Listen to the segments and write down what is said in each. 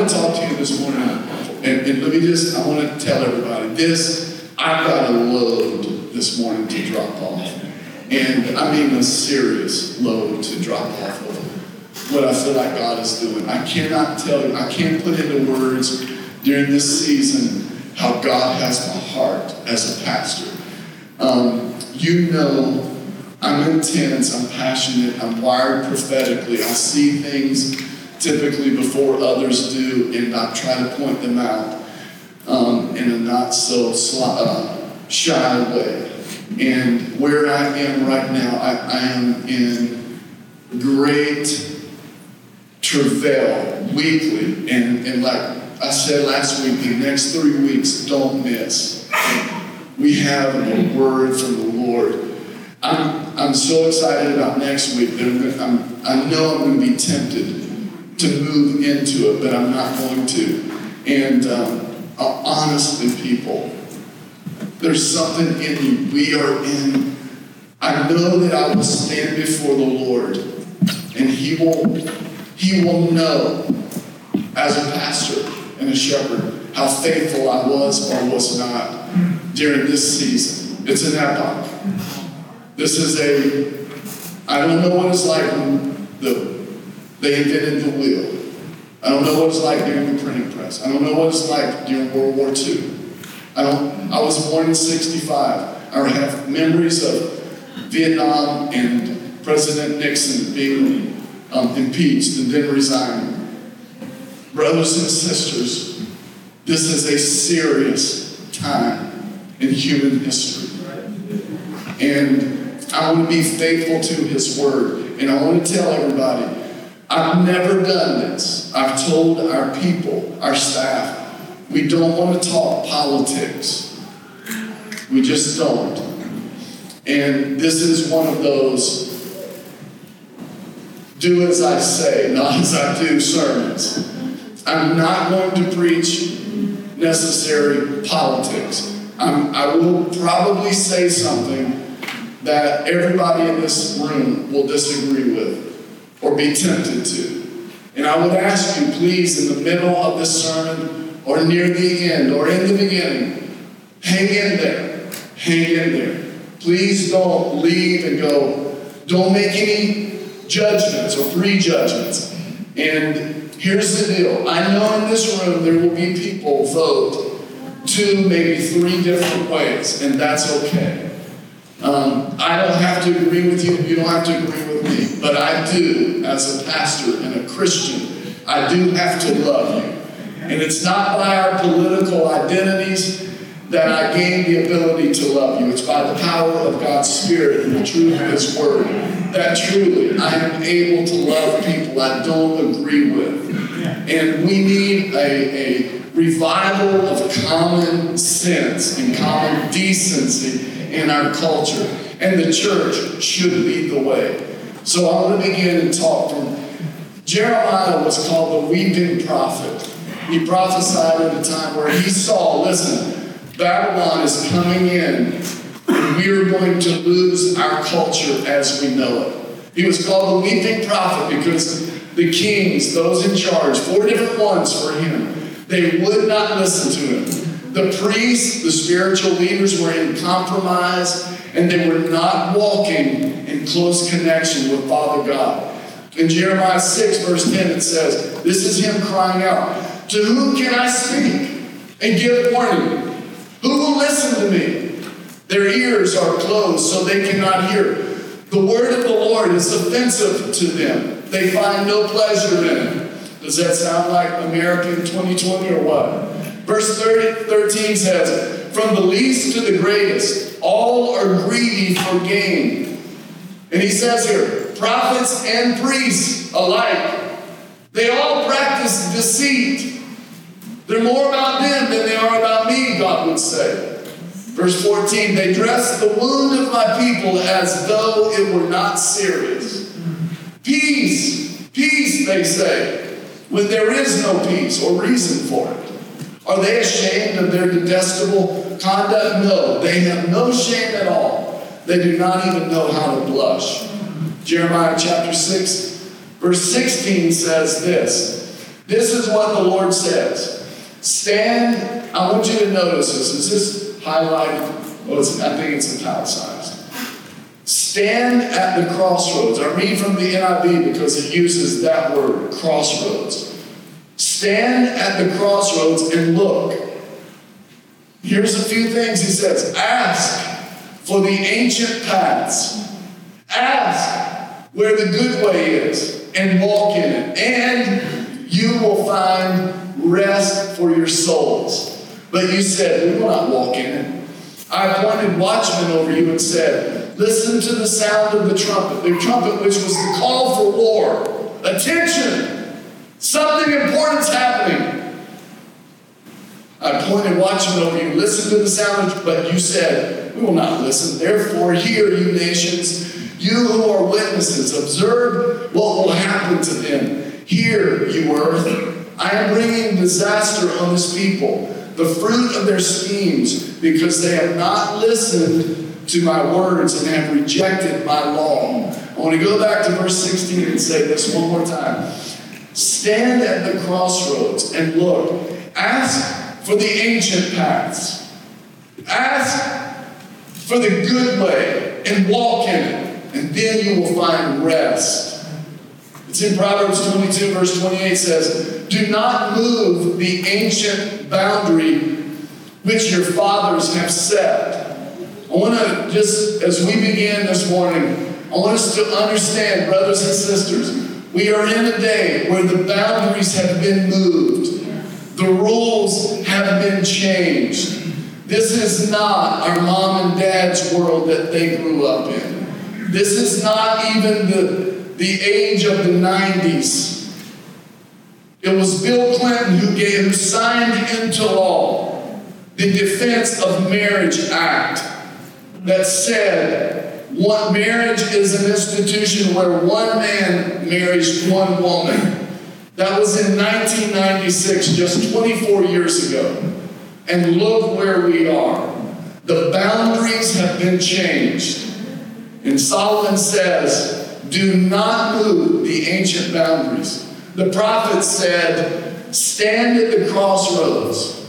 want to talk to you this morning, and, and let me just, I want to tell everybody this, I've got a load this morning to drop off. And I mean a serious load to drop off of what I feel like God is doing. I cannot tell you, I can't put into words during this season how God has my heart as a pastor. Um, you know, I'm intense, I'm passionate, I'm wired prophetically. I see things typically before others do, and I try to point them out um, in a not so uh, shy way. And where I am right now, I, I am in great travail weekly. And, and like I said last week, the next three weeks, don't miss. We have a word from the Lord. I'm, I'm so excited about next week that I'm, I'm, I know I'm going to be tempted to move into it, but I'm not going to. And um, honestly, people, there's something in you. We are in. I know that I will stand before the Lord, and He will, He will know, as a pastor and a shepherd, how faithful I was or was not during this season. It's an epoch. This is a. I don't know what it's like when the they invented the wheel. I don't know what it's like during the printing press. I don't know what it's like during World War II. I don't. I was born in '65. I have memories of Vietnam and President Nixon being um, impeached and then resigning. Brothers and sisters, this is a serious time in human history. And I want to be faithful to His Word. And I want to tell everybody I've never done this. I've told our people, our staff, we don't want to talk politics. We just don't. And this is one of those do as I say, not as I do sermons. I'm not going to preach necessary politics. I'm, I will probably say something that everybody in this room will disagree with or be tempted to. And I would ask you, please, in the middle of this sermon, or near the end or in the beginning, hang in there. Hang in there. Please don't leave and go, don't make any judgments or prejudgments. And here's the deal I know in this room there will be people vote two, maybe three different ways, and that's okay. Um, I don't have to agree with you, you don't have to agree with me, but I do, as a pastor and a Christian, I do have to love you. And it's not by our political identities that I gain the ability to love you. It's by the power of God's Spirit and the truth of His Word that truly I am able to love people I don't agree with. And we need a, a revival of common sense and common decency in our culture. And the church should lead the way. So I want to begin and talk from Jeremiah was called the weeping prophet. He prophesied at a time where he saw, listen, Babylon is coming in, and we are going to lose our culture as we know it. He was called the weeping prophet because the kings, those in charge, four different ones for him, they would not listen to him. The priests, the spiritual leaders were in compromise and they were not walking in close connection with Father God. In Jeremiah 6, verse 10, it says, This is him crying out. To whom can I speak and give warning? Who will listen to me? Their ears are closed so they cannot hear. The word of the Lord is offensive to them. They find no pleasure in it. Does that sound like American 2020 or what? Verse 30, 13 says, From the least to the greatest, all are greedy for gain. And he says here, prophets and priests alike, they all practice deceit. They're more about them than they are about me, God would say. Verse 14, they dress the wound of my people as though it were not serious. Peace, peace, they say, when there is no peace or reason for it. Are they ashamed of their detestable conduct? No, they have no shame at all. They do not even know how to blush. Jeremiah chapter 6, verse 16 says this This is what the Lord says. Stand, I want you to notice this. Is this highlighted? It's, I think it's italicized. Stand at the crossroads. I read from the NIV because it uses that word, crossroads. Stand at the crossroads and look. Here's a few things he says Ask for the ancient paths, ask where the good way is, and walk in it. And you will find rest for your souls. But you said, We will not walk in it. I appointed watchmen over you and said, Listen to the sound of the trumpet, the trumpet which was the call for war. Attention! Something important's happening. I appointed watchmen over you. Listen to the sound, but you said, We will not listen. Therefore, hear, you nations, you who are witnesses, observe what will happen to them. Hear, you earth. I am bringing disaster on this people, the fruit of their schemes, because they have not listened to my words and have rejected my law. I want to go back to verse 16 and say this one more time. Stand at the crossroads and look. Ask for the ancient paths. Ask for the good way and walk in it, and then you will find rest. It's in Proverbs 22, verse 28 says, Do not move the ancient boundary which your fathers have set. I want to just, as we begin this morning, I want us to understand, brothers and sisters, we are in a day where the boundaries have been moved, the rules have been changed. This is not our mom and dad's world that they grew up in. This is not even the, the age of the 90s. It was Bill Clinton who, gave, who signed into law the Defense of Marriage Act that said one marriage is an institution where one man marries one woman. That was in 1996, just 24 years ago. And look where we are. The boundaries have been changed. And Solomon says, Do not move the ancient boundaries. The prophet said, Stand at the crossroads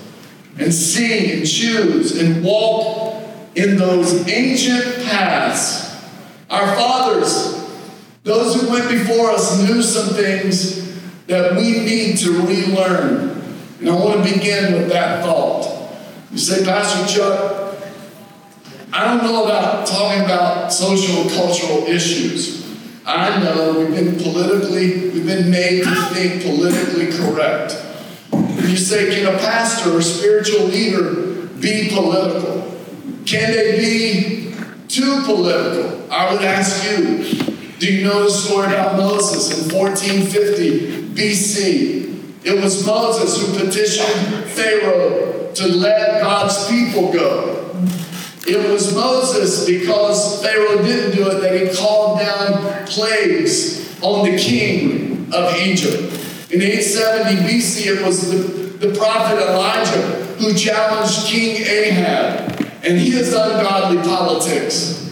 and see and choose and walk in those ancient paths. Our fathers, those who went before us, knew some things that we need to relearn. And I want to begin with that thought. You say, Pastor Chuck, I don't know about talking about social cultural issues. I know we've been politically, we've been made to think politically correct. You say, can a pastor or spiritual leader be political? Can they be too political? I would ask you, do you know the story about Moses in 1450 BC? It was Moses who petitioned Pharaoh to let God's people go. It was Moses, because Pharaoh didn't do it, that he called down plagues on the king of Egypt. In 870 BC, it was the, the prophet Elijah who challenged King Ahab and his ungodly politics.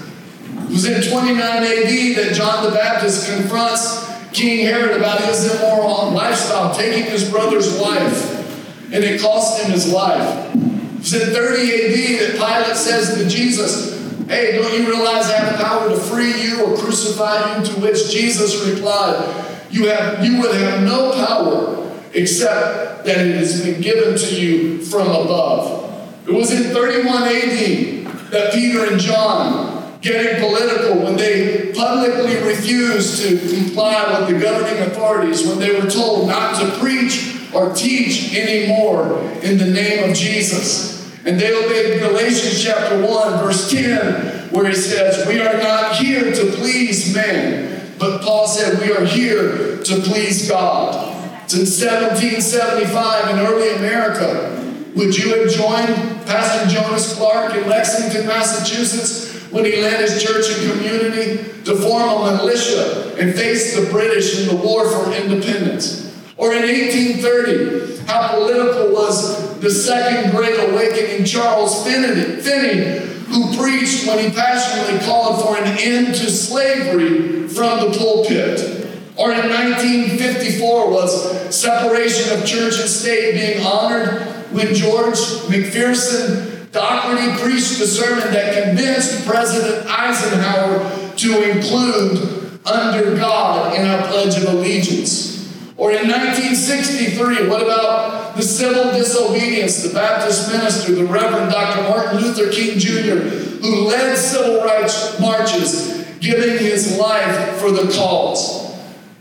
It was in 29 AD that John the Baptist confronts King Herod about his immoral lifestyle, taking his brother's wife, and it cost him his life. It was in 30 AD that Pilate says to Jesus, Hey, don't you realize I have the power to free you or crucify you? To which Jesus replied, You, have, you would have no power except that it has been given to you from above. It was in 31 AD that Peter and John, getting political, when they publicly refused to comply with the governing authorities, when they were told not to preach or teach anymore in the name of Jesus. And they obeyed Galatians chapter 1, verse 10, where he says, We are not here to please men, but Paul said, We are here to please God. It's in 1775 in early America would you have joined Pastor Jonas Clark in Lexington, Massachusetts, when he led his church and community to form a militia and face the British in the War for Independence? Or in 1830, how political was the Second Great Awakening Charles Finney, Finney who preached when he passionately called for an end to slavery from the pulpit? Or in 1954 was separation of church and state being honored when George McPherson Dougherty preached a sermon that convinced President Eisenhower to include under God in our Pledge of Allegiance. Or in 1963, what about the civil disobedience? The Baptist minister, the Reverend Dr. Martin Luther King Jr., who led civil rights marches, giving his life for the cause.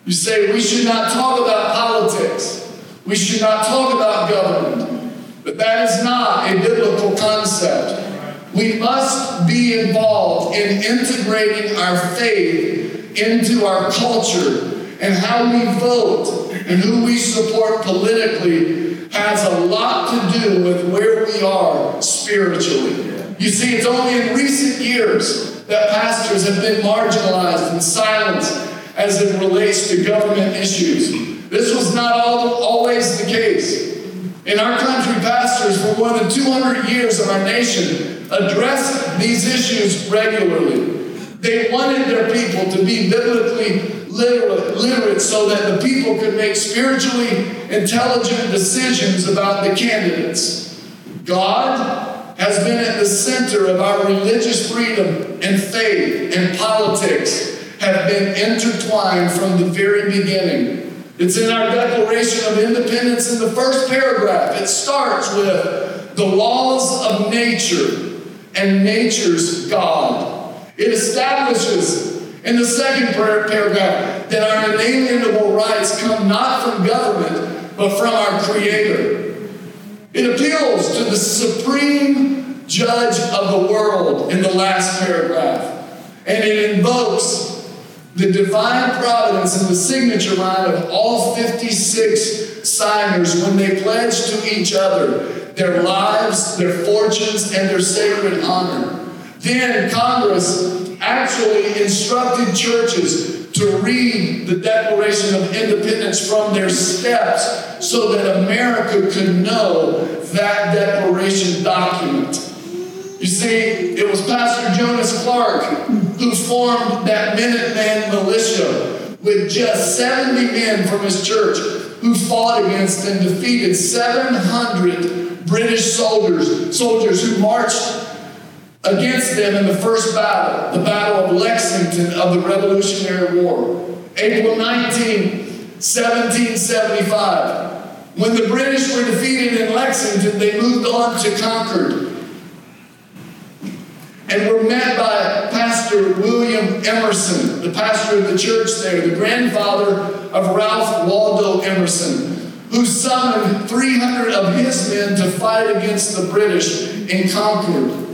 You say we should not talk about politics, we should not talk about government, but that is not a biblical concept. We must be involved in integrating our faith into our culture and how we vote and who we support politically has a lot to do with where we are spiritually. You see, it's only in recent years that pastors have been marginalized and silenced as it relates to government issues. This was not all, always the case. In our country, pastors for more than 200 years of our nation addressed these issues regularly. They wanted their people to be biblically literate, literate so that the people could make spiritually intelligent decisions about the candidates. God has been at the center of our religious freedom and faith and politics have been intertwined from the very beginning. It's in our Declaration of Independence in the first paragraph. It starts with the laws of nature and nature's God. It establishes in the second paragraph, that our inalienable rights come not from government, but from our Creator. It appeals to the supreme judge of the world in the last paragraph. And it invokes the divine providence and the signature line of all 56 signers when they pledged to each other their lives, their fortunes, and their sacred honor. Then Congress actually instructed churches to read the Declaration of Independence from their steps so that America could know that Declaration document. You see, it was Pastor Jonas Clark who formed that Minuteman militia with just 70 men from his church who fought against and defeated 700 British soldiers, soldiers who marched against them in the first battle, the Battle of Lexington of the Revolutionary War. April 19, 1775. When the British were defeated in Lexington, they moved on to Concord and were met by Pastor William Emerson, the pastor of the church there, the grandfather of Ralph Waldo Emerson, who summoned 300 of his men to fight against the British in Concord.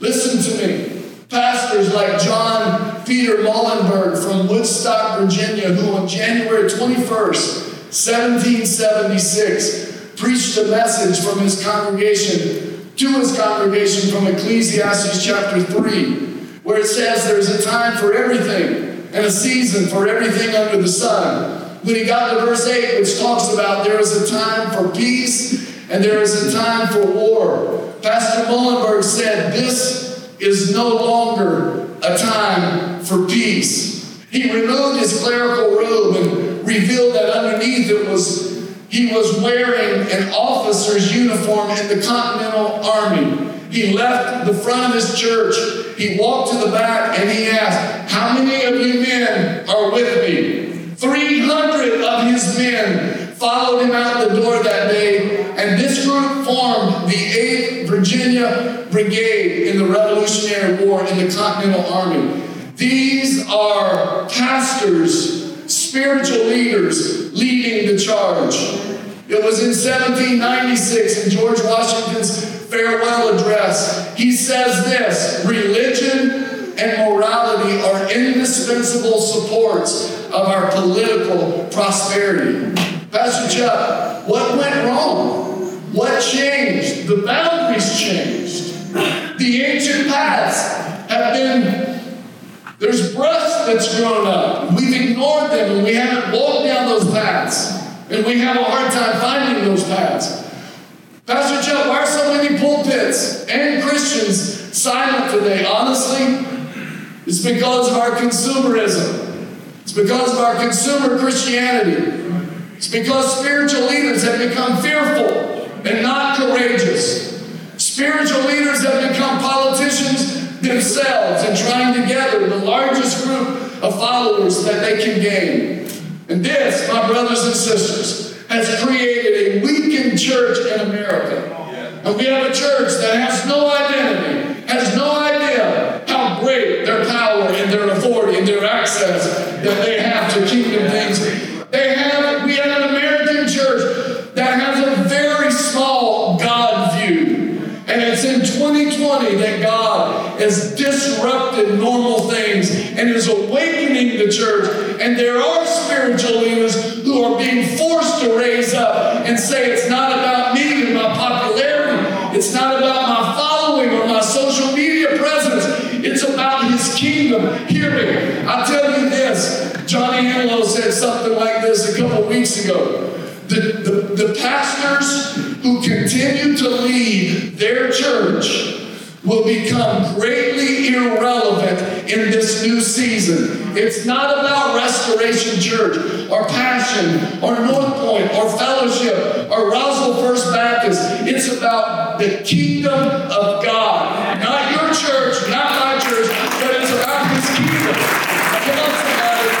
Listen to me. Pastors like John Peter Muhlenberg from Woodstock, Virginia, who on January 21st, 1776, preached a message from his congregation to his congregation from Ecclesiastes chapter 3, where it says there's a time for everything and a season for everything under the sun. When he got to verse 8, which talks about there is a time for peace and there is a time for war. Pastor Muhlenberg said, This is no longer a time for peace. He removed his clerical robe and revealed that underneath it was he was wearing an officer's uniform in the Continental Army. He left the front of his church. He walked to the back and he asked, How many of you men are with me? 300 of his men followed him out the door that day, and this group formed the 8th Virginia Brigade in the Revolutionary War in the Continental Army. These are pastors, spiritual leaders leading the charge. It was in 1796 in George Washington's farewell address. He says this religion and morality are indispensable supports of our political prosperity. Pastor Chuck, what went wrong? What changed? The boundaries changed. The ancient paths have been, there's brush that's grown up. We've ignored them and we haven't walked down those paths. And we have a hard time finding those paths. Pastor Chuck, why are so many pulpits and Christians silent today? Honestly, it's because of our consumerism. It's because of our consumer Christianity. It's because spiritual leaders have become fearful and not courageous. Spiritual leaders have become politicians themselves and trying to gather the largest group of followers that they can gain. And this, my brothers and sisters, has created a weakened church in America. And we have a church that has no identity, has no idea how great their power and their authority and their access that they have to kingdom things. They have, we have an American church that has a very small God view. And it's in 2020 that God has disrupted normal things and is awakening the church. And there are It's not about Restoration Church or Passion or North Point or Fellowship or Roswell First Baptist. It's about the kingdom of God. Not your church, not my church, but it's about his kingdom. Come on, somebody.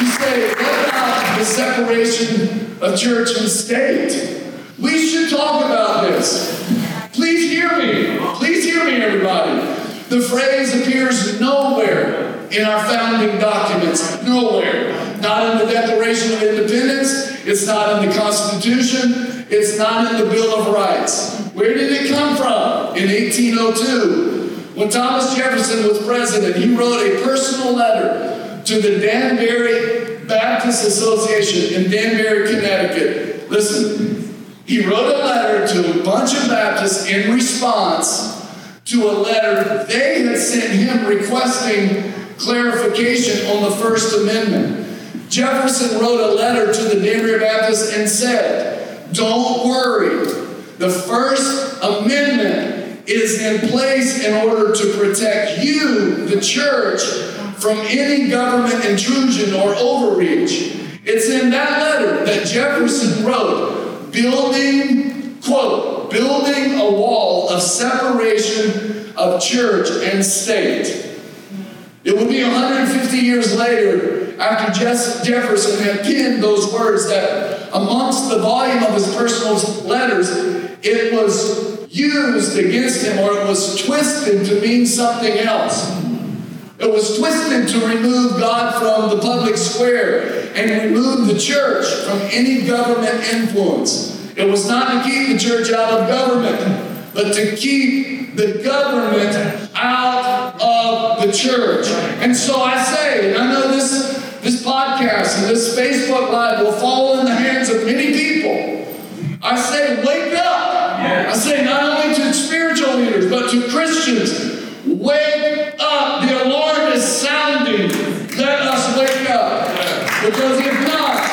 You say, what about the separation of church and state? We should talk about this. Please hear me. Please hear me, everybody. The phrase appears nowhere in our founding documents. Nowhere. Not in the Declaration of Independence. It's not in the Constitution. It's not in the Bill of Rights. Where did it come from? In 1802. When Thomas Jefferson was president, he wrote a personal letter to the Danbury Baptist Association in Danbury, Connecticut. Listen, he wrote a letter to a bunch of Baptists in response to a letter they had sent him requesting clarification on the First Amendment. Jefferson wrote a letter to the Danbury Baptists and said, Don't worry, the First Amendment is in place in order to protect you, the church, from any government intrusion or overreach. It's in that letter that Jefferson wrote, building, quote, building a wall of separation of church and state. It would be 150 years later after Jefferson had penned those words that amongst the volume of his personal letters, it was used against him or it was twisted to mean something else. It was twisted to remove God from the public square and remove the church from any government influence. It was not to keep the church out of government, but to keep the government out of the church. And so I say, and I know this, this podcast and this Facebook Live will fall in the hands of many people. I say, wake up. I say, not only to spiritual leaders, but to Christians, wake up. The alarm is sounding. Let us wake up. Because if not,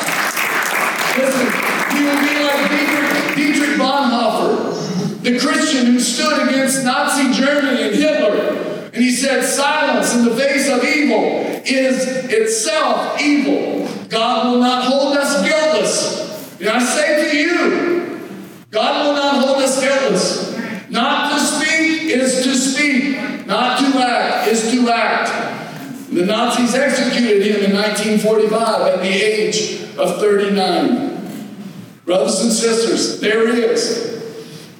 listen, we will be like Dietrich, Dietrich Bonhoeffer, the Christian who stood against Nazi Germany and Hitler. And he said, silence in the face of evil is itself evil. God will not hold us guiltless. And I say to you, God will not hold us guiltless. Not to speak is to speak. Not to act is to act. The Nazis executed him in 1945 at the age of 39. Brothers and sisters, there is.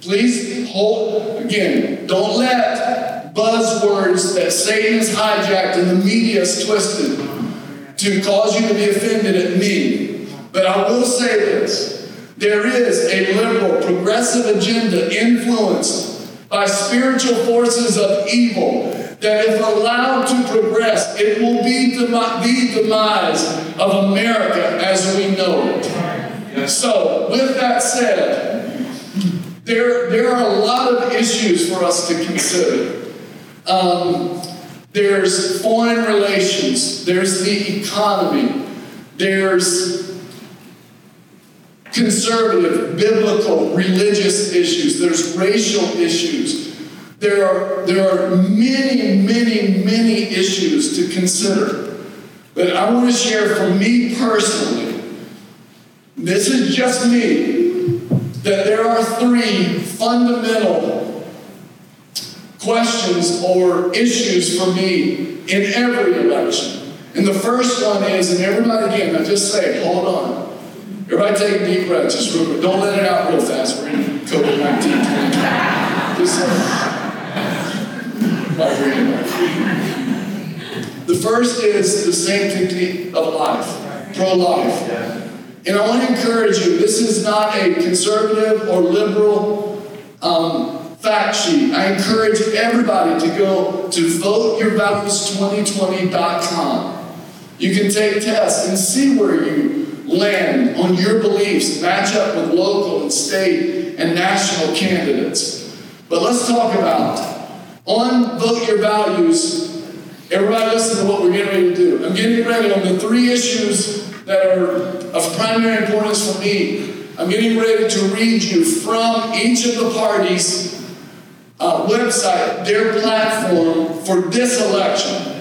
Please hold, again, don't let buzzwords that Satan has hijacked and the media has twisted to cause you to be offended at me. But I will say this there is a liberal, progressive agenda influenced by spiritual forces of evil that, if allowed to progress, it will be the demise of America as we know it. So, with that said, there, there are a lot of issues for us to consider. Um, there's foreign relations, there's the economy, there's conservative, biblical, religious issues, there's racial issues, there are, there are many, many, many issues to consider. But I want to share from me personally, this is just me, that there are three fundamental questions or issues for me in every election. And the first one is, and everybody again, I just say, hold on. Everybody take a deep breath, just real quick. Don't let it out real fast. We're in COVID 19. Just The first is the sanctity of life, pro life. And I want to encourage you this is not a conservative or liberal um, fact sheet. I encourage everybody to go to voteyourvalues2020.com. You can take tests and see where you land on your beliefs, match up with local and state and national candidates. But let's talk about on Vote Your Values. Everybody listen to what we're getting ready to do. I'm getting ready on the three issues that are of primary importance for me. I'm getting ready to read you from each of the parties' uh, website, their platform for this election.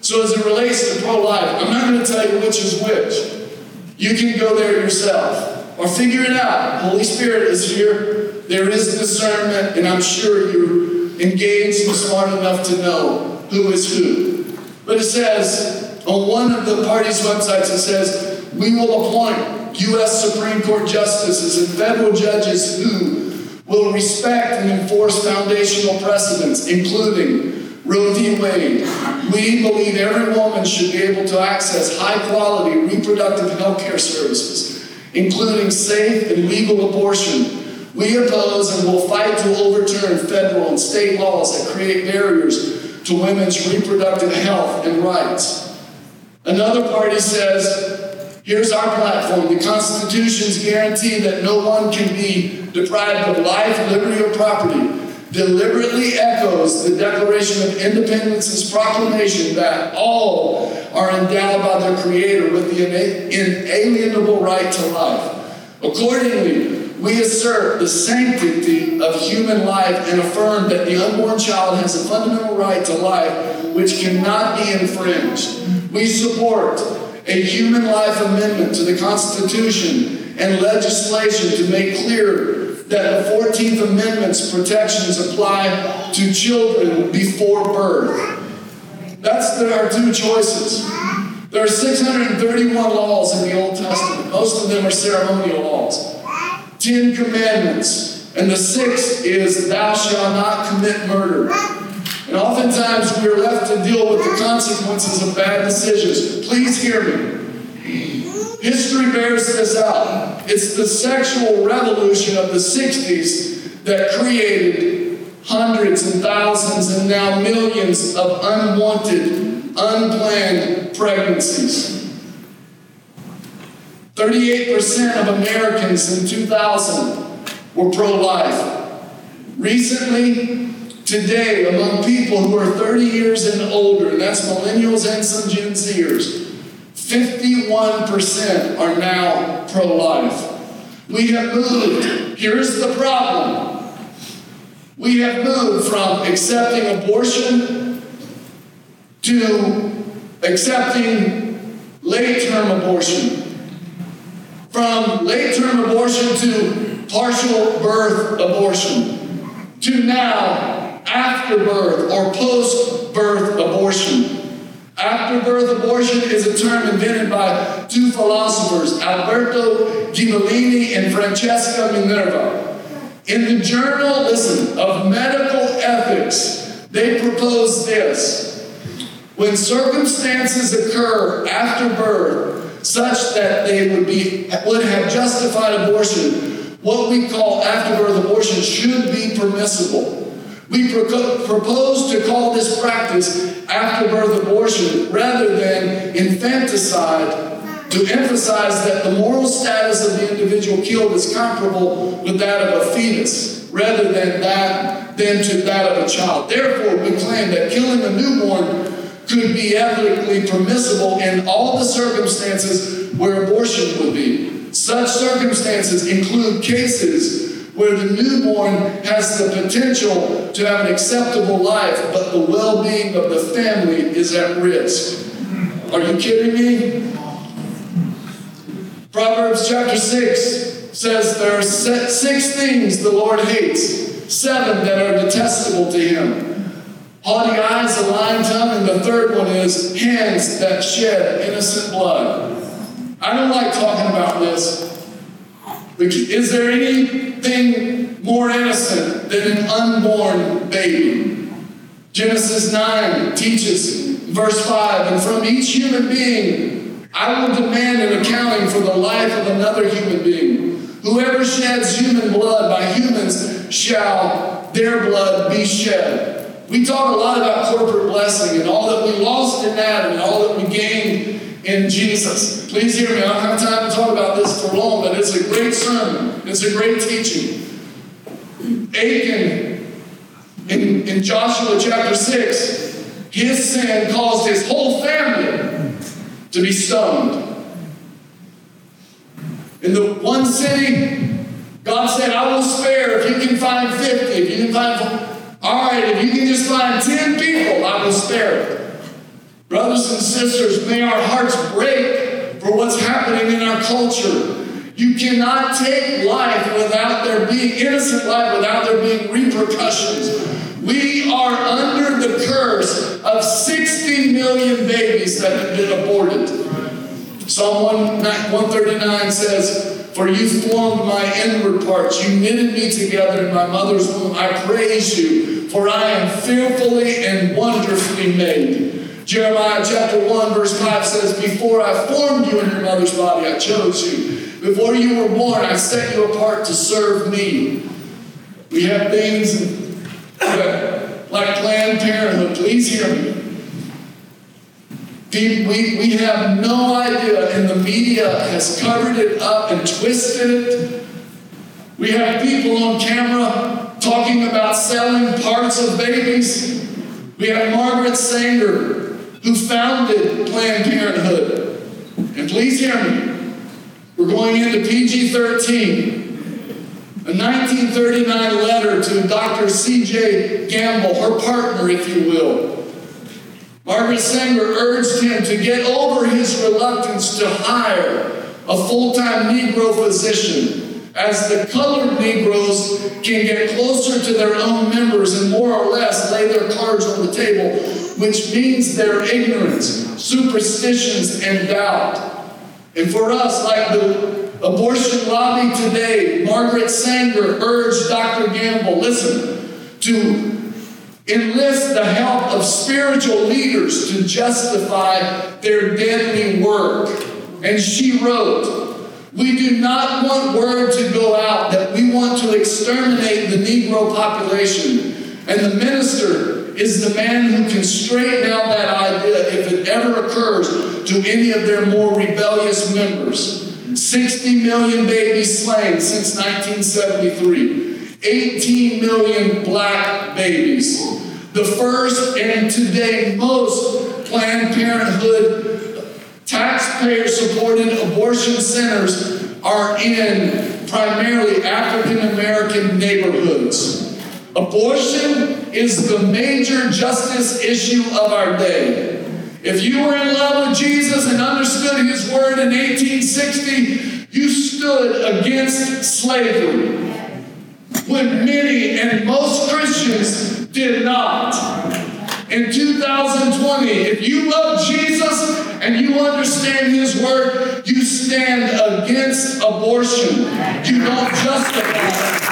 So as it relates to pro-life, I'm not going to tell you which is which. You can go there yourself or figure it out. Holy Spirit is here. There is discernment, and I'm sure you're engaged and smart enough to know who is who. But it says on one of the party's websites, it says, We will appoint U.S. Supreme Court justices and federal judges who will respect and enforce foundational precedents, including Roe v. Wade, we believe every woman should be able to access high quality reproductive health care services, including safe and legal abortion. We oppose and will fight to overturn federal and state laws that create barriers to women's reproductive health and rights. Another party says, here's our platform. The Constitution's guarantee that no one can be deprived of life, liberty, or property deliberately echoes the Declaration of Independence's proclamation that all are endowed by their Creator with the inalienable right to life. Accordingly, we assert the sanctity of human life and affirm that the unborn child has a fundamental right to life which cannot be infringed. We support a human life amendment to the Constitution and legislation to make clear that the 14th Amendment's protections apply to children before birth. That's are two choices. There are 631 laws in the Old Testament. Most of them are ceremonial laws. Ten commandments. And the sixth is, Thou shalt not commit murder. And oftentimes we are left to deal with the consequences of bad decisions. Please hear me. History bears this out. It's the sexual revolution of the 60s that created hundreds and thousands and now millions of unwanted, unplanned pregnancies. 38% of Americans in 2000 were pro life. Recently, today, among people who are 30 years and older, and that's millennials and some Gen Zers, 51% are now pro life. We have moved. Here's the problem we have moved from accepting abortion to accepting late term abortion. From late term abortion to partial birth abortion. To now after birth or post birth abortion. Afterbirth abortion is a term invented by two philosophers, Alberto Giubilini and Francesca Minerva. In the journal, listen, of medical ethics, they propose this. When circumstances occur after birth such that they would be would have justified abortion, what we call afterbirth abortion should be permissible. We pro- propose to call this practice after-birth abortion rather than infanticide to emphasize that the moral status of the individual killed is comparable with that of a fetus rather than that than to that of a child. Therefore, we claim that killing a newborn could be ethically permissible in all the circumstances where abortion would be. Such circumstances include cases where the newborn has the potential to have an acceptable life, but the well being of the family is at risk. Are you kidding me? Proverbs chapter 6 says there are six things the Lord hates, seven that are detestable to him. Haughty eyes, a lying tongue, and the third one is hands that shed innocent blood. I don't like talking about this. Is there anything more innocent than an unborn baby? Genesis 9 teaches, verse 5, and from each human being I will demand an accounting for the life of another human being. Whoever sheds human blood by humans shall their blood be shed. We talk a lot about corporate blessing and all that we lost in that and all that we gained in Jesus. Please hear me. I don't have time to talk about this for long, but it's a great sermon. It's a great teaching. Achan, in, in Joshua chapter 6, his sin caused his whole family to be stoned. In the one city, God said, I will spare if you can find 50, if you can find, all right, if you can just find 10 people, I will spare it. Brothers and sisters, may our hearts break for what's happening in our culture. You cannot take life without there being innocent life, without there being repercussions. We are under the curse of 60 million babies that have been aborted. Psalm 139 says, For you formed my inward parts, you knitted me together in my mother's womb. I praise you, for I am fearfully and wonderfully made. Jeremiah chapter 1, verse 5 says, Before I formed you in your mother's body, I chose you. Before you were born, I set you apart to serve me. We have things like Planned Parenthood. Please hear me. We, we have no idea, and the media has covered it up and twisted it. We have people on camera talking about selling parts of babies. We have Margaret Sanger, who founded Planned Parenthood. And please hear me. We're going into PG 13. A 1939 letter to Dr. C.J. Gamble, her partner, if you will. Margaret Sanger urged him to get over his reluctance to hire a full time Negro physician, as the colored Negroes can get closer to their own members and more or less lay their cards on the table, which means their ignorance, superstitions, and doubt. And for us, like the Abortion lobby today, Margaret Sanger urged Dr. Gamble, listen, to enlist the help of spiritual leaders to justify their deadly work. And she wrote, We do not want word to go out that we want to exterminate the Negro population. And the minister is the man who can straighten out that idea if it ever occurs to any of their more rebellious members. 60 million babies slain since 1973. 18 million black babies. The first and today most Planned Parenthood taxpayer supported abortion centers are in primarily African American neighborhoods. Abortion is the major justice issue of our day. If you were in love with Jesus and understood his word in 1860, you stood against slavery. When many and most Christians did not. In 2020, if you love Jesus and you understand his word, you stand against abortion. You don't justify it.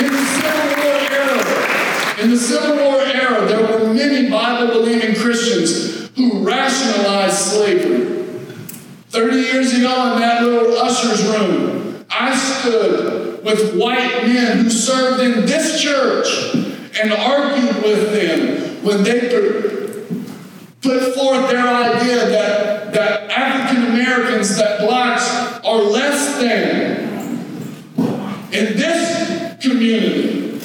In the Civil War era, in the Civil War era, there were many Bible believing Christians who rationalized slavery. 30 years ago, in that little usher's room, I stood with white men who served in this church and argued with them when they put forth their idea that, that African Americans, that blacks are less than. In this community,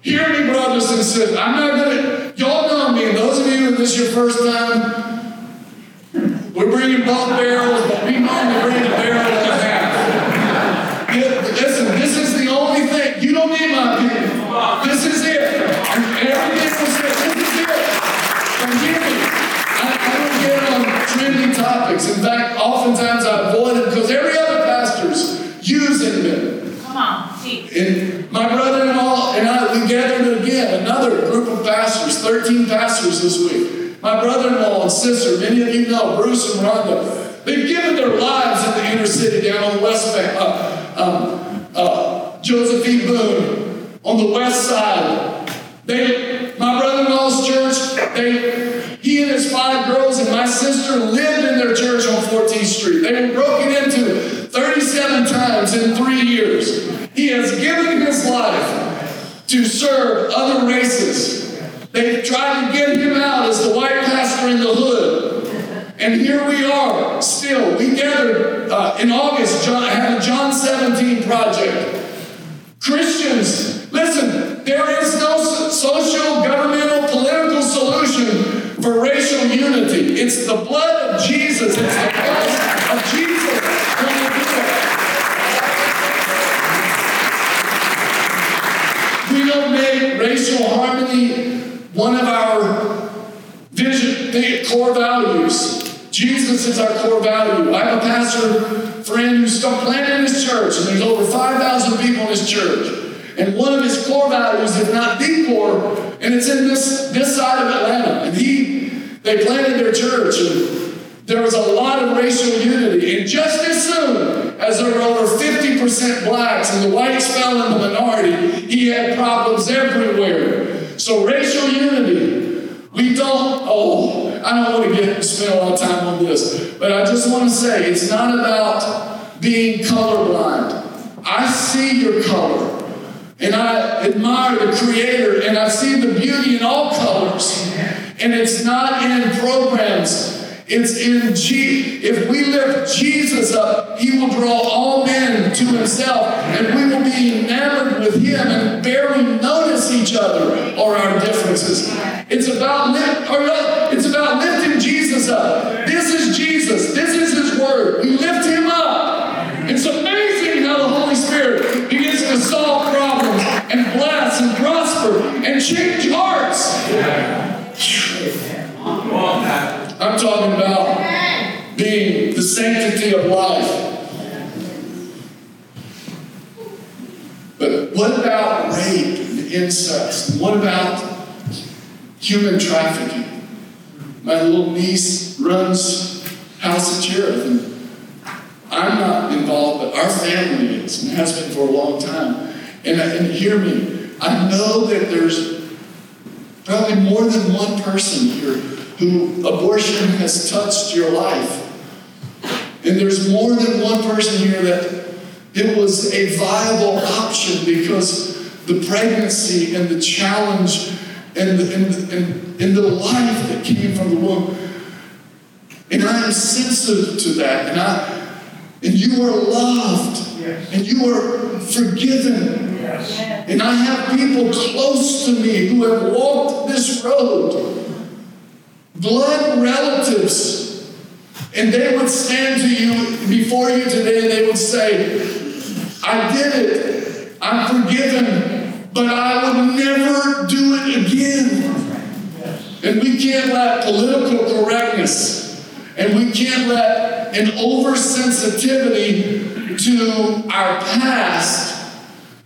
hear me, brothers and sisters. I'm not to, y'all know me, and those of you, this is your first time, we're bringing both barrels, but we to bring a barrel and a half. Yeah, listen, this is the only thing. You don't need my opinion. This is it. And everything was it. This is it. And hear me. I, I don't get on trending topics. In fact, oftentimes I avoid it because every other pastor's using them. Come on, teach. And my brother-in-law and I, we gathered again, another group of pastors, 13 pastors this week. My brother-in-law and sister, many of you know, Bruce and Rhonda, they've given their lives in the inner city down on the West Bank. Uh, um, uh, Joseph E. Boone on the west side. They, my brother-in-law's church, they, he and his five girls and my sister lived in their church on 14th Street. They were broken into 37 times in three years. He has given his life to serve other races. They tried to get him out as the white pastor in the hood. And here we are, still. We gathered uh, in August, John, had a John 17 project. Christians, listen, there is no social, governmental, political solution for racial unity. It's the blood of Jesus, it's the blood of Jesus. We don't make racial harmony one of our vision, core values. Jesus is our core value. I'm a pastor friend who started planning his church, and there's over 5,000 people in his church. And one of his core values, if not the core, and it's in this, this side of Atlanta. And he, they planted their church, and there was a lot of racial unity. And just as soon as there were over 50% blacks and the whites fell in the minority, he had problems everywhere. So racial unity, we don't, oh, I don't want to get spend a lot of time on this, but I just want to say it's not about being colorblind. I see your color. And I admire the Creator, and I see the beauty in all colors. And it's not in programs, it's in G. If we lift Jesus up, He will draw all men to Himself, and we will be enamored with Him and barely notice each other or our differences. It's about lift, or oh, no, it's about lifting Jesus up. This is Jesus. This is His Word. We lift Him up. It's amazing how the Holy Spirit begins to solve problems and bless and prosper and change hearts. I'm talking about being the sanctity of life. But what about rape and incest? What about human trafficking? My little niece runs House of Cherith, and I'm not involved, but our family is and has been for a long time. And, and hear me, I know that there's probably more than one person here who abortion has touched your life. And there's more than one person here that it was a viable option because the pregnancy and the challenge and the, and, and, and the life that came from the womb. And I am sensitive to that. And I and you are loved. And you are forgiven. And I have people close to me who have walked this road, blood relatives, and they would stand to you before you today and they would say, I did it, I'm forgiven, but I would never do it again. And we can't let political correctness and we can't let an oversensitivity to our past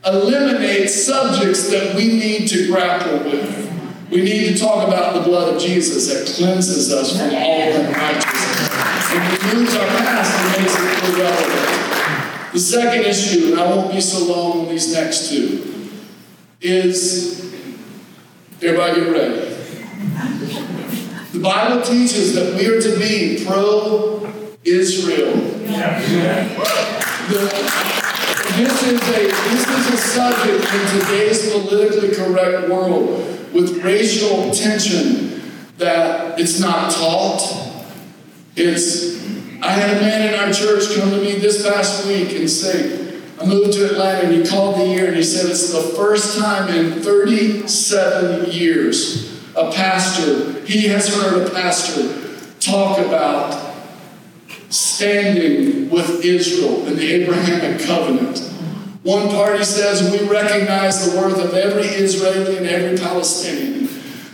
eliminate subjects that we need to grapple with. We need to talk about the blood of Jesus that cleanses us from all unrighteousness and removes our past and makes it irrelevant. The second issue, and I won't be so long on these next two, is everybody get ready. The Bible teaches that we are to be pro Israel. this, is a, this is a subject in today's politically correct world with racial tension that it's not taught. It's, I had a man in our church come to me this past week and say, I moved to Atlanta and he called the year and he said it's the first time in 37 years a pastor, he has heard a pastor talk about standing with Israel in the Abrahamic covenant. One party says we recognize the worth of every Israeli and every Palestinian.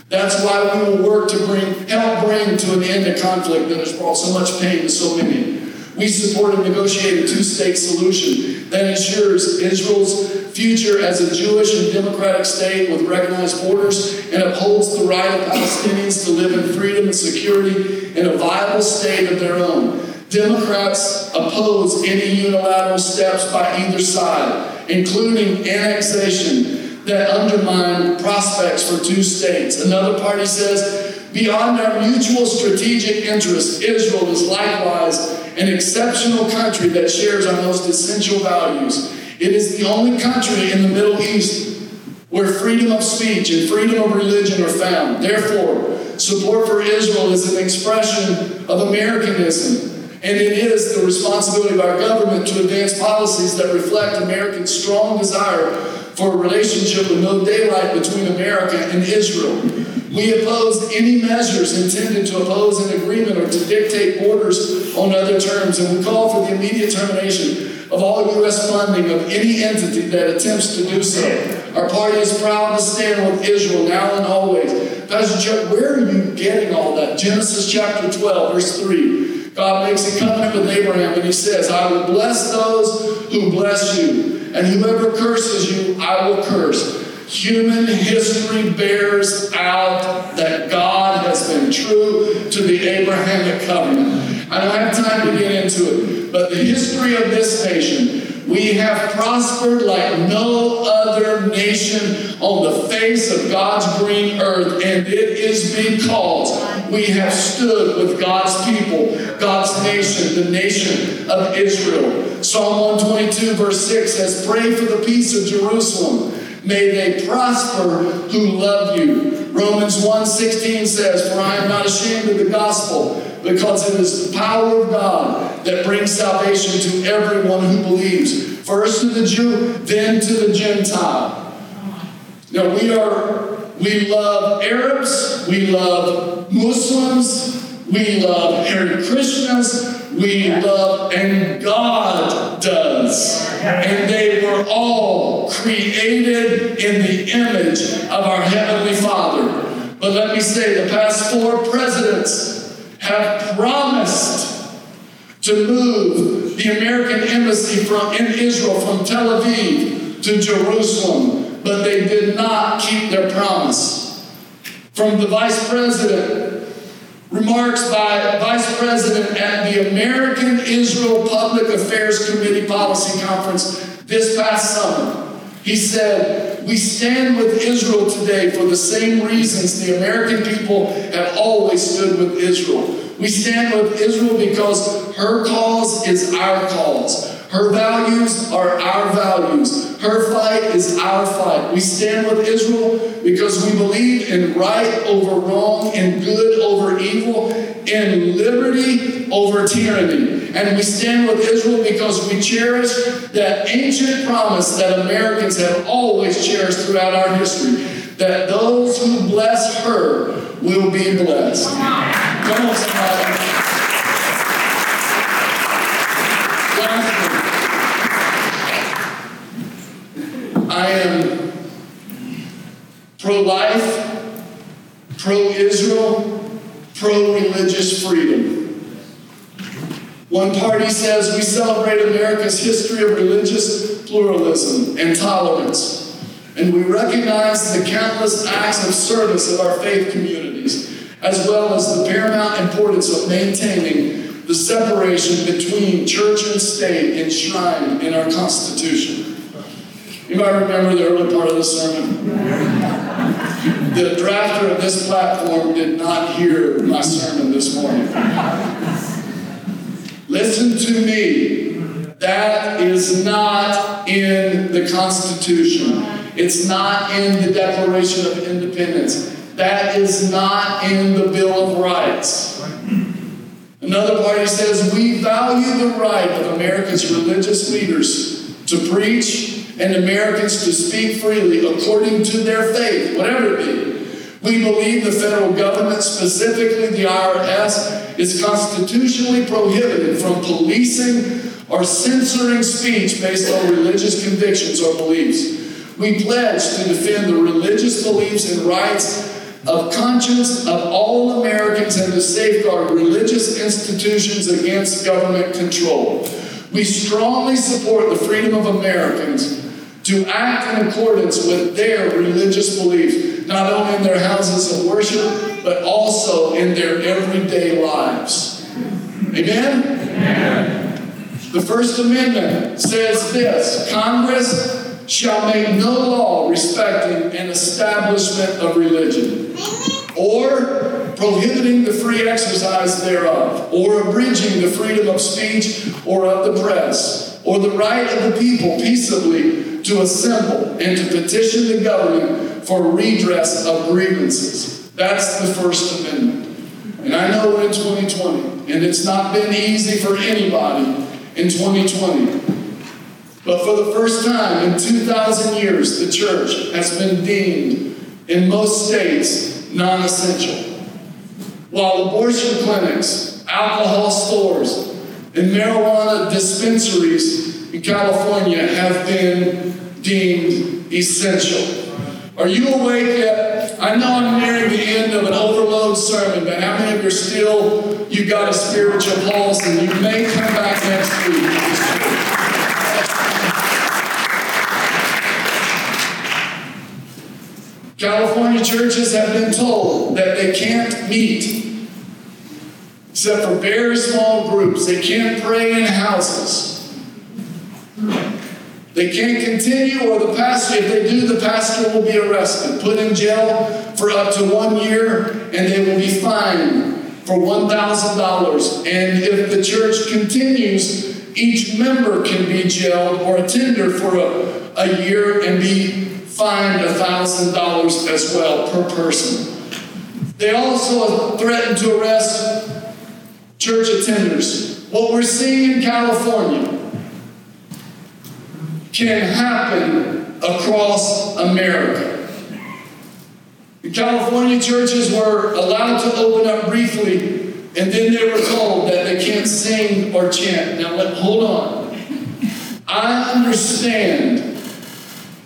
That's why we will work to bring, help bring to an end a conflict that has brought so much pain to so many. We support a negotiated two state solution that ensures Israel's future as a Jewish and democratic state with recognized borders and upholds the right of Palestinians to live in freedom and security in a viable state of their own. Democrats oppose any unilateral steps by either side, including annexation that undermine prospects for two states. Another party says, beyond our mutual strategic interests, Israel is likewise an exceptional country that shares our most essential values. It is the only country in the Middle East where freedom of speech and freedom of religion are found. Therefore, support for Israel is an expression of Americanism, and it is the responsibility of our government to advance policies that reflect Americans' strong desire for a relationship with no daylight between America and Israel. We oppose any measures intended to oppose an agreement or to dictate borders on other terms, and we call for the immediate termination of all U.S. funding of any entity that attempts to do so. Our party is proud to stand with Israel now and always. Pastor Chuck, where are you getting all that? Genesis chapter 12, verse 3. God makes a covenant with Abraham and he says, I will bless those who bless you, and whoever curses you, I will curse. Human history bears out that God has been true to the Abrahamic covenant. I don't have time to get into it, but the history of this nation, we have prospered like no other nation on the face of God's green earth, and it is because we have stood with God's people, God's nation, the nation of Israel. Psalm 122, verse 6 says, Pray for the peace of Jerusalem. May they prosper who love you. Romans 1:16 says, For I am not ashamed of the gospel, because it is the power of God that brings salvation to everyone who believes. First to the Jew, then to the Gentile. Now we are, we love Arabs, we love Muslims, we love Hare Krishnas, we love, and God does. And they were all created in the image of our Heavenly Father. But let me say, the past four presidents have promised to move the American embassy from in Israel from Tel Aviv to Jerusalem, but they did not keep their promise. From the vice president, remarks by Vice President at the American Israel Public Affairs Committee Policy Conference this past summer. He said, We stand with Israel today for the same reasons the American people have always stood with Israel. We stand with Israel because her cause is our cause. Her values are our values. Her fight is our fight. We stand with Israel because we believe in right over wrong, in good over evil, in liberty over tyranny. And we stand with Israel because we cherish that ancient promise that Americans have always cherished throughout our history that those who bless her will be blessed. Come on, somebody. I am pro life, pro Israel, pro religious freedom. One party says we celebrate America's history of religious pluralism and tolerance, and we recognize the countless acts of service of our faith communities, as well as the paramount importance of maintaining the separation between church and state enshrined in our Constitution. You might remember the early part of the sermon. The drafter of this platform did not hear my sermon this morning. Listen to me. That is not in the Constitution. It's not in the Declaration of Independence. That is not in the Bill of Rights. Another party says we value the right of America's religious leaders to preach and Americans to speak freely according to their faith, whatever it be. We believe the federal government, specifically the IRS, is constitutionally prohibited from policing or censoring speech based on religious convictions or beliefs. We pledge to defend the religious beliefs and rights of conscience of all Americans and to safeguard religious institutions against government control. We strongly support the freedom of Americans to act in accordance with their religious beliefs, not only in their houses of worship, but also in their everyday lives. Amen? Amen. The First Amendment says this Congress shall make no law respecting an establishment of religion, or prohibiting the free exercise thereof, or abridging the freedom of speech or of the press, or the right of the people peaceably to assemble and to petition the government for redress of grievances. That's the First Amendment. And I know in 2020, and it's not been easy for anybody in 2020. But for the first time in 2,000 years, the church has been deemed in most states non essential. While abortion clinics, alcohol stores, and marijuana dispensaries California have been deemed essential. Are you awake yet? I know I'm nearing the end of an overload sermon, but how many of you are still, you got a spiritual pulse and you may come back next week? California churches have been told that they can't meet except for very small groups. They can't pray in houses. They can't continue, or the pastor, if they do, the pastor will be arrested, put in jail for up to one year, and they will be fined for $1,000. And if the church continues, each member can be jailed or attender for a, a year and be fined $1,000 as well per person. They also threatened to arrest church attenders. What we're seeing in California can happen across America. The California churches were allowed to open up briefly, and then they were told that they can't sing or chant. Now, let, hold on. I understand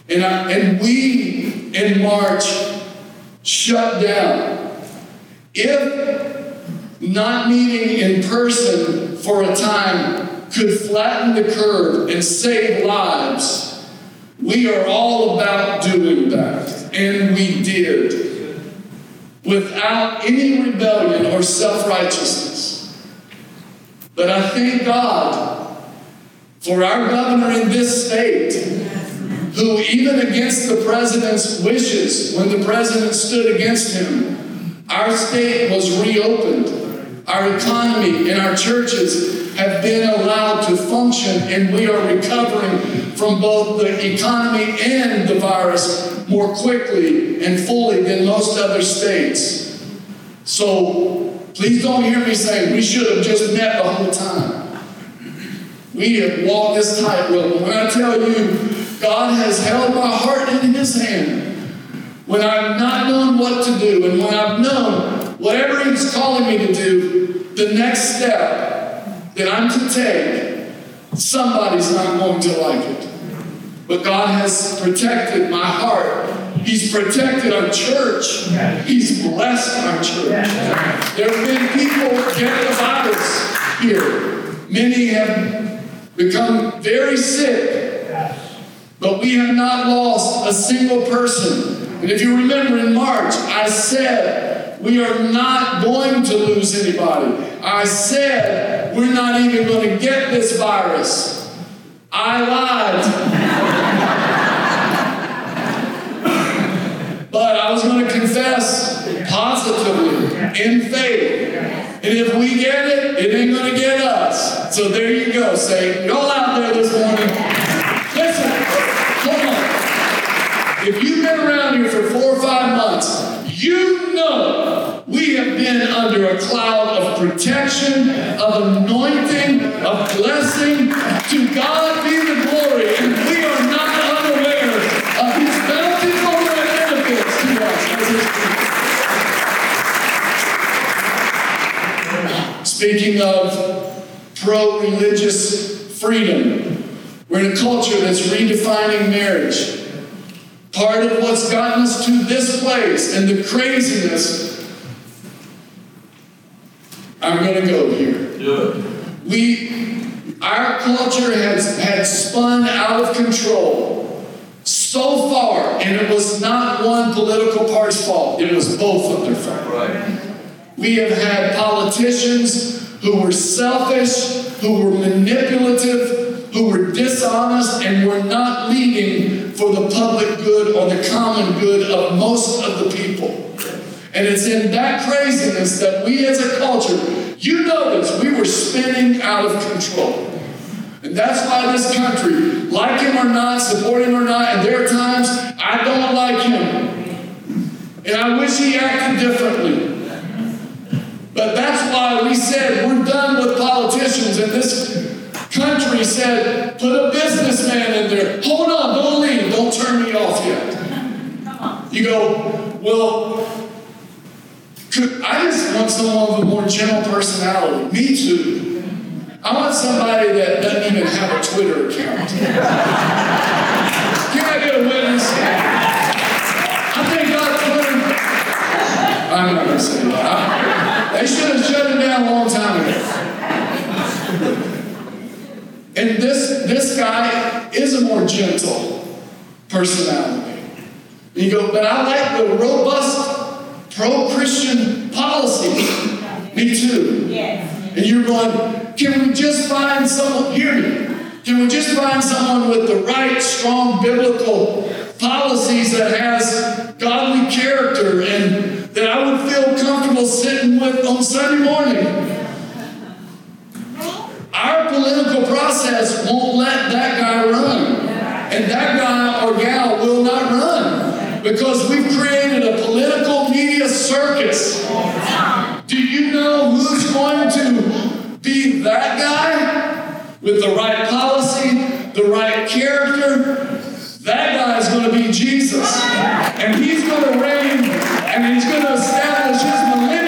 and, I, and we, in March, shut down. If not meeting in person for a time could flatten the curve and save lives, we are all about doing that. And we did. Without any rebellion or self righteousness. But I thank God for our governor in this state who, even against the president's wishes, when the president stood against him, our state was reopened. Our economy and our churches have been allowed to function, and we are recovering from both the economy and the virus more quickly and fully than most other states. So please don't hear me saying we should have just met the whole time. We have walked this tightrope. When I tell you God has held my heart in His hand when I've not known what to do, and when I've known whatever He's calling me to do, the next step that I'm to take, somebody's not going to like it. But God has protected my heart. He's protected our church. He's blessed our church. There have been people get the virus here. Many have become very sick but we have not lost a single person. And if you remember in March, I said we are not going to lose anybody. I said we're not even going to get this virus. I lied. but I was going to confess positively in faith. And if we get it, it ain't going to get us. So there you go. Say, y'all out there this morning. Yes sir. If you've been around here for four or five months, you know been under a cloud of protection, of anointing, of blessing. To God be the glory. And we are not unaware of his bountiful benefits to us Speaking of pro religious freedom, we're in a culture that's redefining marriage. Part of what's gotten us to this place and the craziness. I'm going to go here. Do We, our culture has had spun out of control so far, and it was not one political party's fault. It was both of their fault. Right. We have had politicians who were selfish, who were manipulative, who were dishonest, and were not leading for the public good or the common good of most of the people. And it's in that craziness that we as a culture, you this, we were spinning out of control. And that's why this country, like him or not, support him or not, and there are times I don't like him. And I wish he acted differently. But that's why we said we're done with politicians, and this country said, put a businessman in there. Hold on, don't leave, don't turn me off yet. You go, well, could, I just want someone with a more gentle personality. Me too. I want somebody that doesn't even have a Twitter account. Can I get a witness? I think God Twitter. I'm not gonna say that. I- they should have shut it down a long time ago. And this this guy is a more gentle personality. You go, but I like the robust pro-Christian policy. Me too. Yes. And you're going, can we just find someone, hear me, can we just find someone with the right, strong biblical policies that has godly character and that I would feel comfortable sitting with on Sunday morning? Our political process won't let that guy run. And that guy or gal will not run because we've created circus. Do you know who's going to be that guy with the right policy, the right character? That guy is going to be Jesus. And he's going to reign and he's going to establish his millennial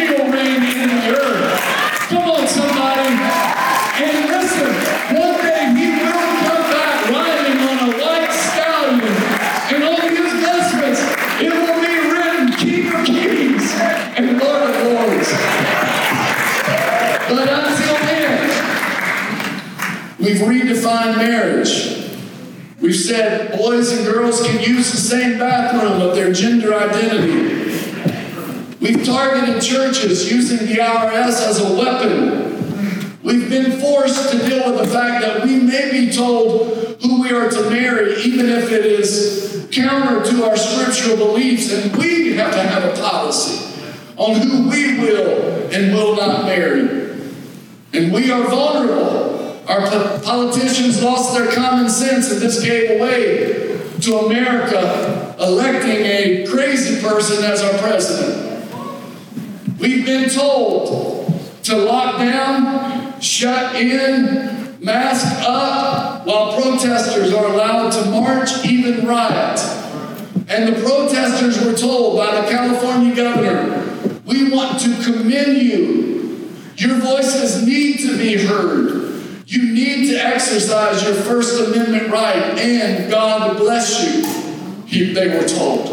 we've redefined marriage. We've said boys and girls can use the same bathroom of their gender identity. We've targeted churches using the IRS as a weapon. We've been forced to deal with the fact that we may be told who we are to marry, even if it is counter to our scriptural beliefs, and we have to have a policy on who we will and will not marry. And we are vulnerable. Our po- politicians lost their common sense, and this gave way to America electing a crazy person as our president. We've been told to lock down, shut in, mask up, while protesters are allowed to march, even riot. And the protesters were told by the California governor, we want to commend you. Your voices need to be heard. You need to exercise your First Amendment right, and God bless you, he, they were told.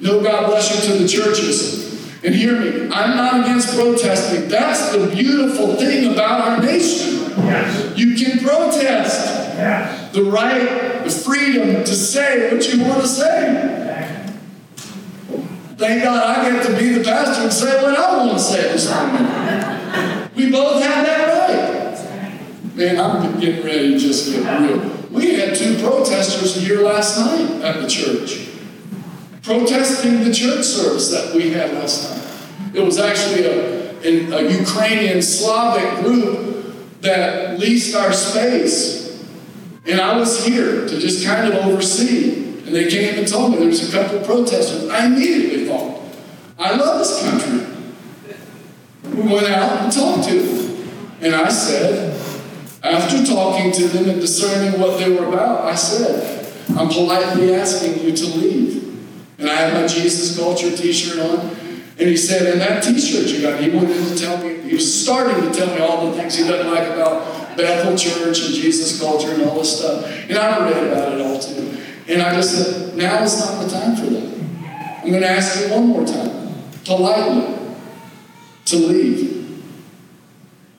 No, God bless you to the churches. And hear me, I'm not against protesting. That's the beautiful thing about our nation. Yes. You can protest Yes. the right, the freedom to say what you want to say. Thank God I get to be the pastor and say what I want to say at this moment. We both have that right. Man, I'm getting ready to just get real. We had two protesters here last night at the church protesting the church service that we had last night. It was actually a, a Ukrainian Slavic group that leased our space. And I was here to just kind of oversee. And they came and told me there's a couple of protesters. I immediately thought, I love this country. We went out and talked to them. And I said, after talking to them and discerning what they were about, I said, I'm politely asking you to leave. And I had my Jesus culture t shirt on. And he said, and that t shirt you got, he wanted to tell me, he was starting to tell me all the things he doesn't like about Bethel Church and Jesus culture and all this stuff. And I read about it all too. And I just said, now is not the time for that. I'm going to ask you one more time, politely, to leave.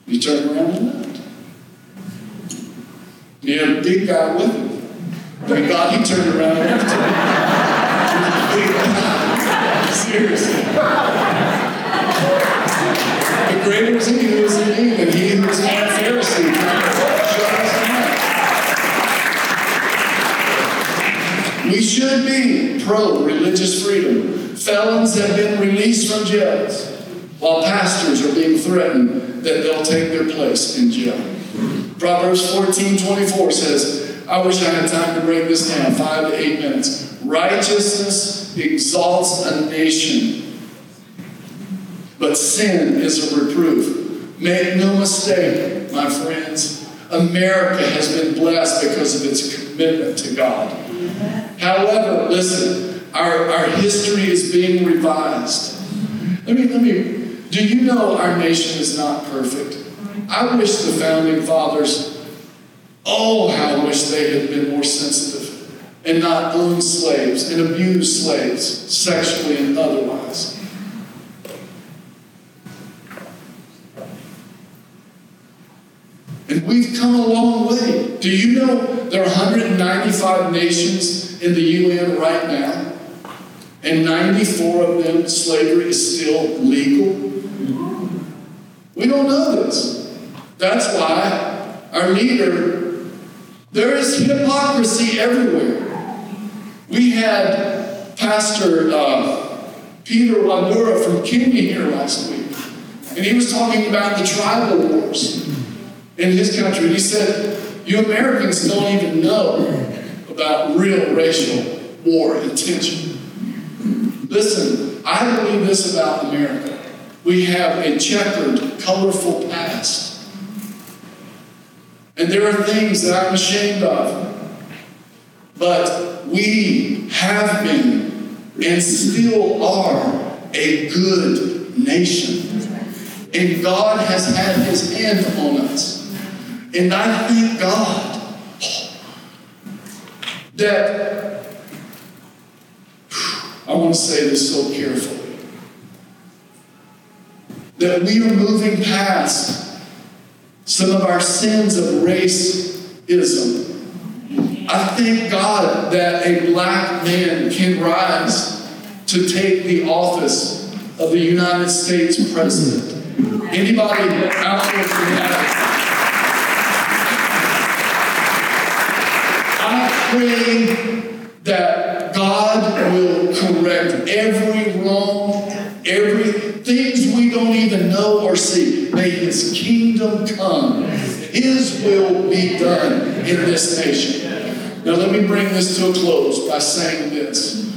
You turn around and left. You a big guy with him. Thank God he turned around and. Seriously. The greater is he who is in me than he who is a Pharisee. We should be pro religious freedom. Felons have been released from jails, while pastors are being threatened that they'll take their place in jail. Proverbs 14 24 says, I wish I had time to break this down, five to eight minutes. Righteousness exalts a nation, but sin is a reproof. Make no mistake, my friends, America has been blessed because of its commitment to God. However, listen, our, our history is being revised. Let me, let me, do you know our nation is not perfect? I wish the founding fathers, oh, how I wish they had been more sensitive and not owned slaves and abused slaves sexually and otherwise. And we've come a long way. Do you know there are 195 nations in the UN right now? And 94 of them, slavery is still legal? We don't know this. That's why our leader, there is hypocrisy everywhere. We had Pastor uh, Peter Wadura from Kenya here last week, and he was talking about the tribal wars in his country. He said, You Americans don't even know about real racial war and tension. Listen, I believe this about America. We have a checkered, colorful past. And there are things that I'm ashamed of. But we have been and still are a good nation. And God has had his hand on us. And I thank God that I want to say this so carefully that we are moving past some of our sins of racism. I thank God that a black man can rise to take the office of the United States president. Anybody out there can have I pray that God will correct every wrong, every things don't even know or see. May His kingdom come. His will be done in this nation. Now, let me bring this to a close by saying this.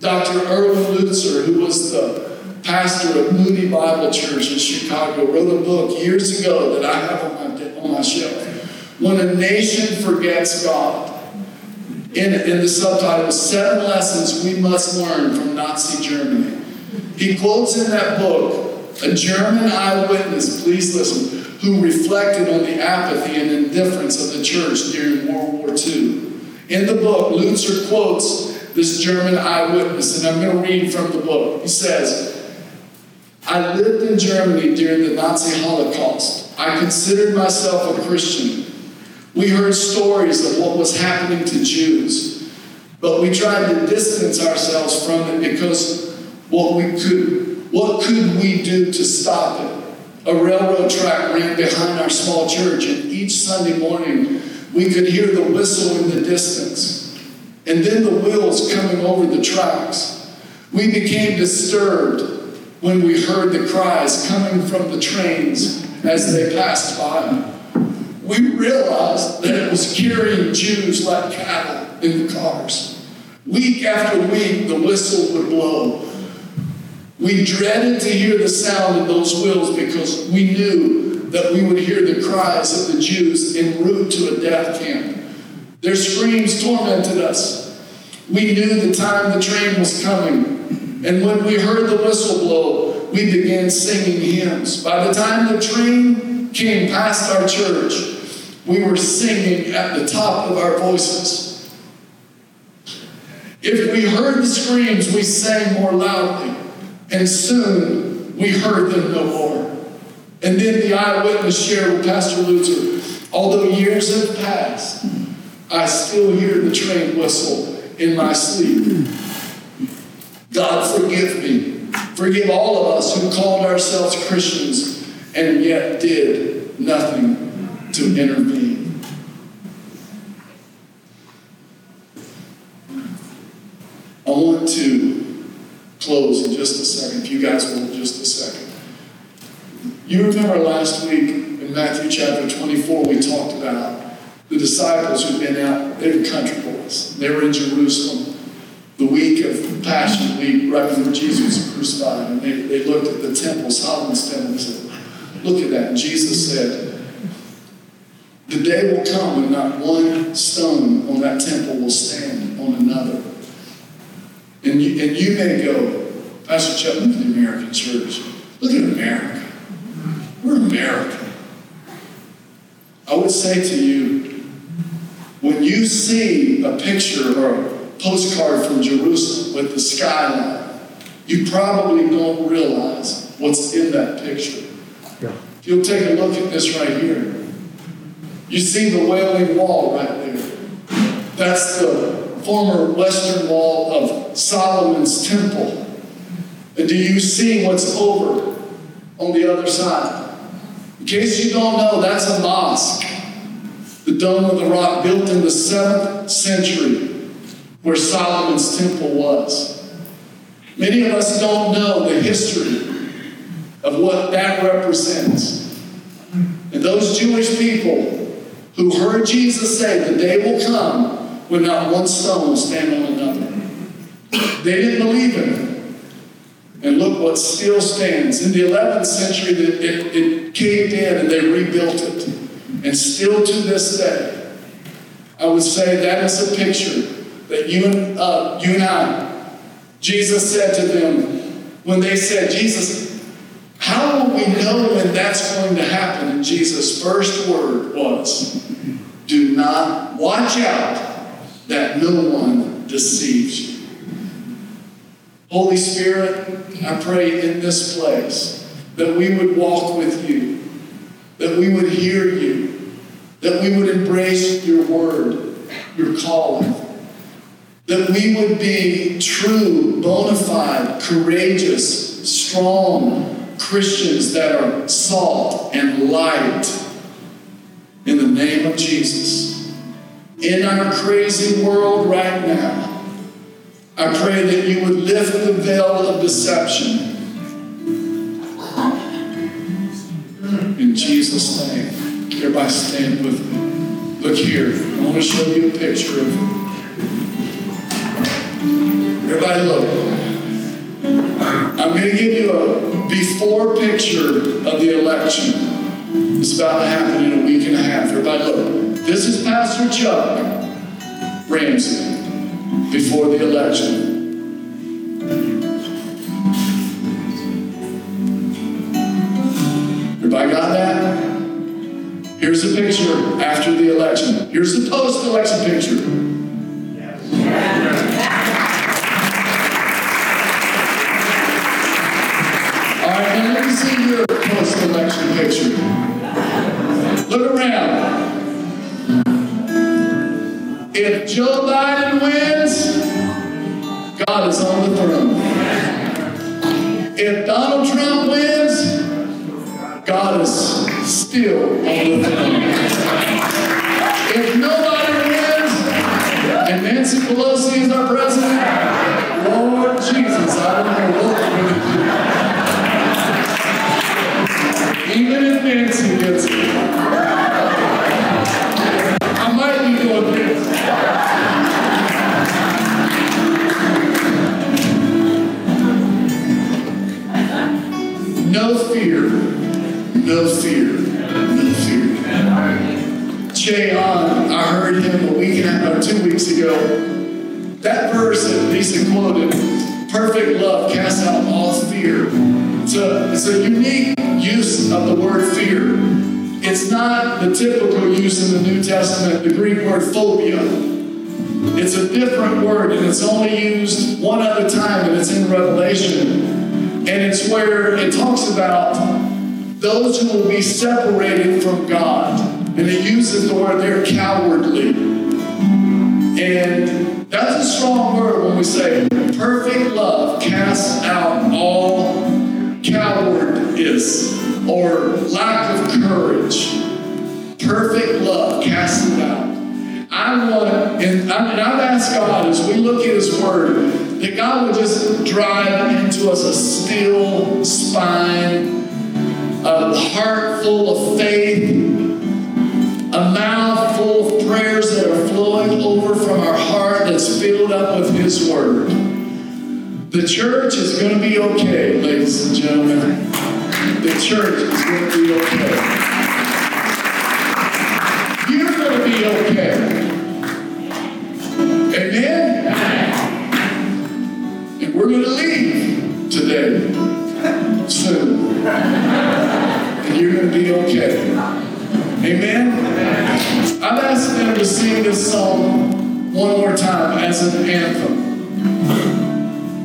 Dr. Erwin Lutzer, who was the pastor of Moody Bible Church in Chicago, wrote a book years ago that I have on my, on my shelf. When a nation forgets God. In, in the subtitle, Seven Lessons We Must Learn from Nazi Germany. He quotes in that book a German eyewitness, please listen, who reflected on the apathy and indifference of the church during World War II. In the book, Lutzer quotes this German eyewitness, and I'm going to read from the book. He says, I lived in Germany during the Nazi Holocaust. I considered myself a Christian. We heard stories of what was happening to Jews, but we tried to distance ourselves from it because what we could, what could we do to stop it? A railroad track ran behind our small church, and each Sunday morning we could hear the whistle in the distance, and then the wheels coming over the tracks. We became disturbed when we heard the cries coming from the trains as they passed by. We realized that it was carrying Jews like cattle in the cars. Week after week, the whistle would blow. We dreaded to hear the sound of those wheels because we knew that we would hear the cries of the Jews en route to a death camp. Their screams tormented us. We knew the time the train was coming. And when we heard the whistle blow, we began singing hymns. By the time the train came past our church, we were singing at the top of our voices. If we heard the screams, we sang more loudly, and soon we heard them no more. And then the eyewitness shared with Pastor Lutzer, although years have passed, I still hear the train whistle in my sleep. God forgive me. Forgive all of us who called ourselves Christians and yet did nothing to intervene. I want to close in just a second, if you guys will, just a second. You remember last week in Matthew chapter 24, we talked about the disciples who'd been out, they were country boys. They were in Jerusalem the week of Passion Week, right before Jesus was crucified, and they, they looked at the temple, Solomon's temple, and said, Look at that. And Jesus said, The day will come when not one stone on that temple will stand on another. And you, and you may go, Pastor Chuck, look at the American church. Look at America. We're America. I would say to you, when you see a picture or a postcard from Jerusalem with the skyline, you probably don't realize what's in that picture. Yeah. If you'll take a look at this right here, you see the Wailing Wall right there. That's the former western wall of Solomon's temple. And do you see what's over on the other side? In case you don't know, that's a mosque. The Dome of the Rock built in the 7th century where Solomon's temple was. Many of us don't know the history of what that represents. And those Jewish people who heard Jesus say, The day will come when not one stone stand on another. They didn't believe him. And look what still stands. In the 11th century, it, it, it caved in and they rebuilt it. And still to this day, I would say that is a picture that you and, uh, you and I, Jesus said to them when they said, Jesus, how will we know when that's going to happen? And Jesus' first word was, Do not watch out that no one deceives you. Holy Spirit, I pray in this place that we would walk with you, that we would hear you, that we would embrace your word, your calling that we would be true, bona fide, courageous, strong Christians that are salt and light in the name of Jesus. In our crazy world right now, I pray that you would lift the veil of deception. In Jesus' name. Everybody stand with me. Look here. I want to show you a picture of Everybody look. I'm going to give you a before picture of the election. It's about to happen in a week and a half. Everybody look. This is Pastor Chuck Ramsey before the election. Everybody got that? Here's a picture after the election. Here's the post-election picture. Yes. All right, now let me see your post-election picture. Look around. If Joe Biden wins, God is on the throne. If Donald Trump wins, God is still on the throne. If nobody wins, and Nancy Pelosi is our president, Lord Jesus, I don't know what to do. Even if Nancy No fear. No fear. No fear. Jay on, I heard him a week and a half, two weeks ago. That verse that Lisa quoted, perfect love casts out all fear. It's a, it's a unique use of the word fear. It's not the typical use in the New Testament, the Greek word phobia. It's a different word, and it's only used one other time, and it's in Revelation. And it's where it talks about those who will be separated from God. And it uses the word they're cowardly. And that's a strong word when we say perfect love casts out all cowardice or lack of courage. Perfect love casts it out. I want, and, I, and I've asked God as we look at His Word, that God would just drive into us a still spine, a heart full of faith, a mouth full of prayers that are flowing over from our heart that's filled up with His Word. The church is going to be okay, ladies and gentlemen. The church is going to be okay. You're going to be okay. Amen? Okay. Amen? I've asked them to sing this song one more time as an anthem.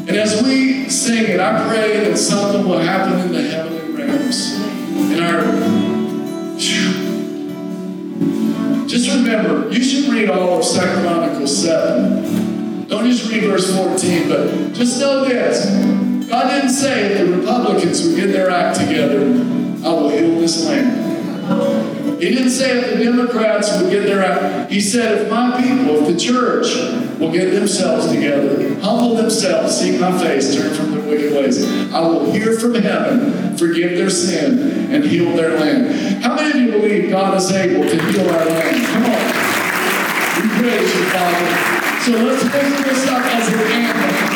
And as we sing it, I pray that something will happen in the heavenly realms. In our. Just remember, you should read all of 2 Chronicles 7. Don't just read verse 14, but just know this. God didn't say the Republicans would get their act together, I will heal this land. He didn't say if the Democrats would get their act. He said if my people, if the church will get themselves together, humble themselves, seek my face, turn from their wicked ways, I will hear from heaven, forgive their sin, and heal their land. How many of you believe God is able to heal our land? Come on. We praise you, Father. So let's lift this up as an anthem.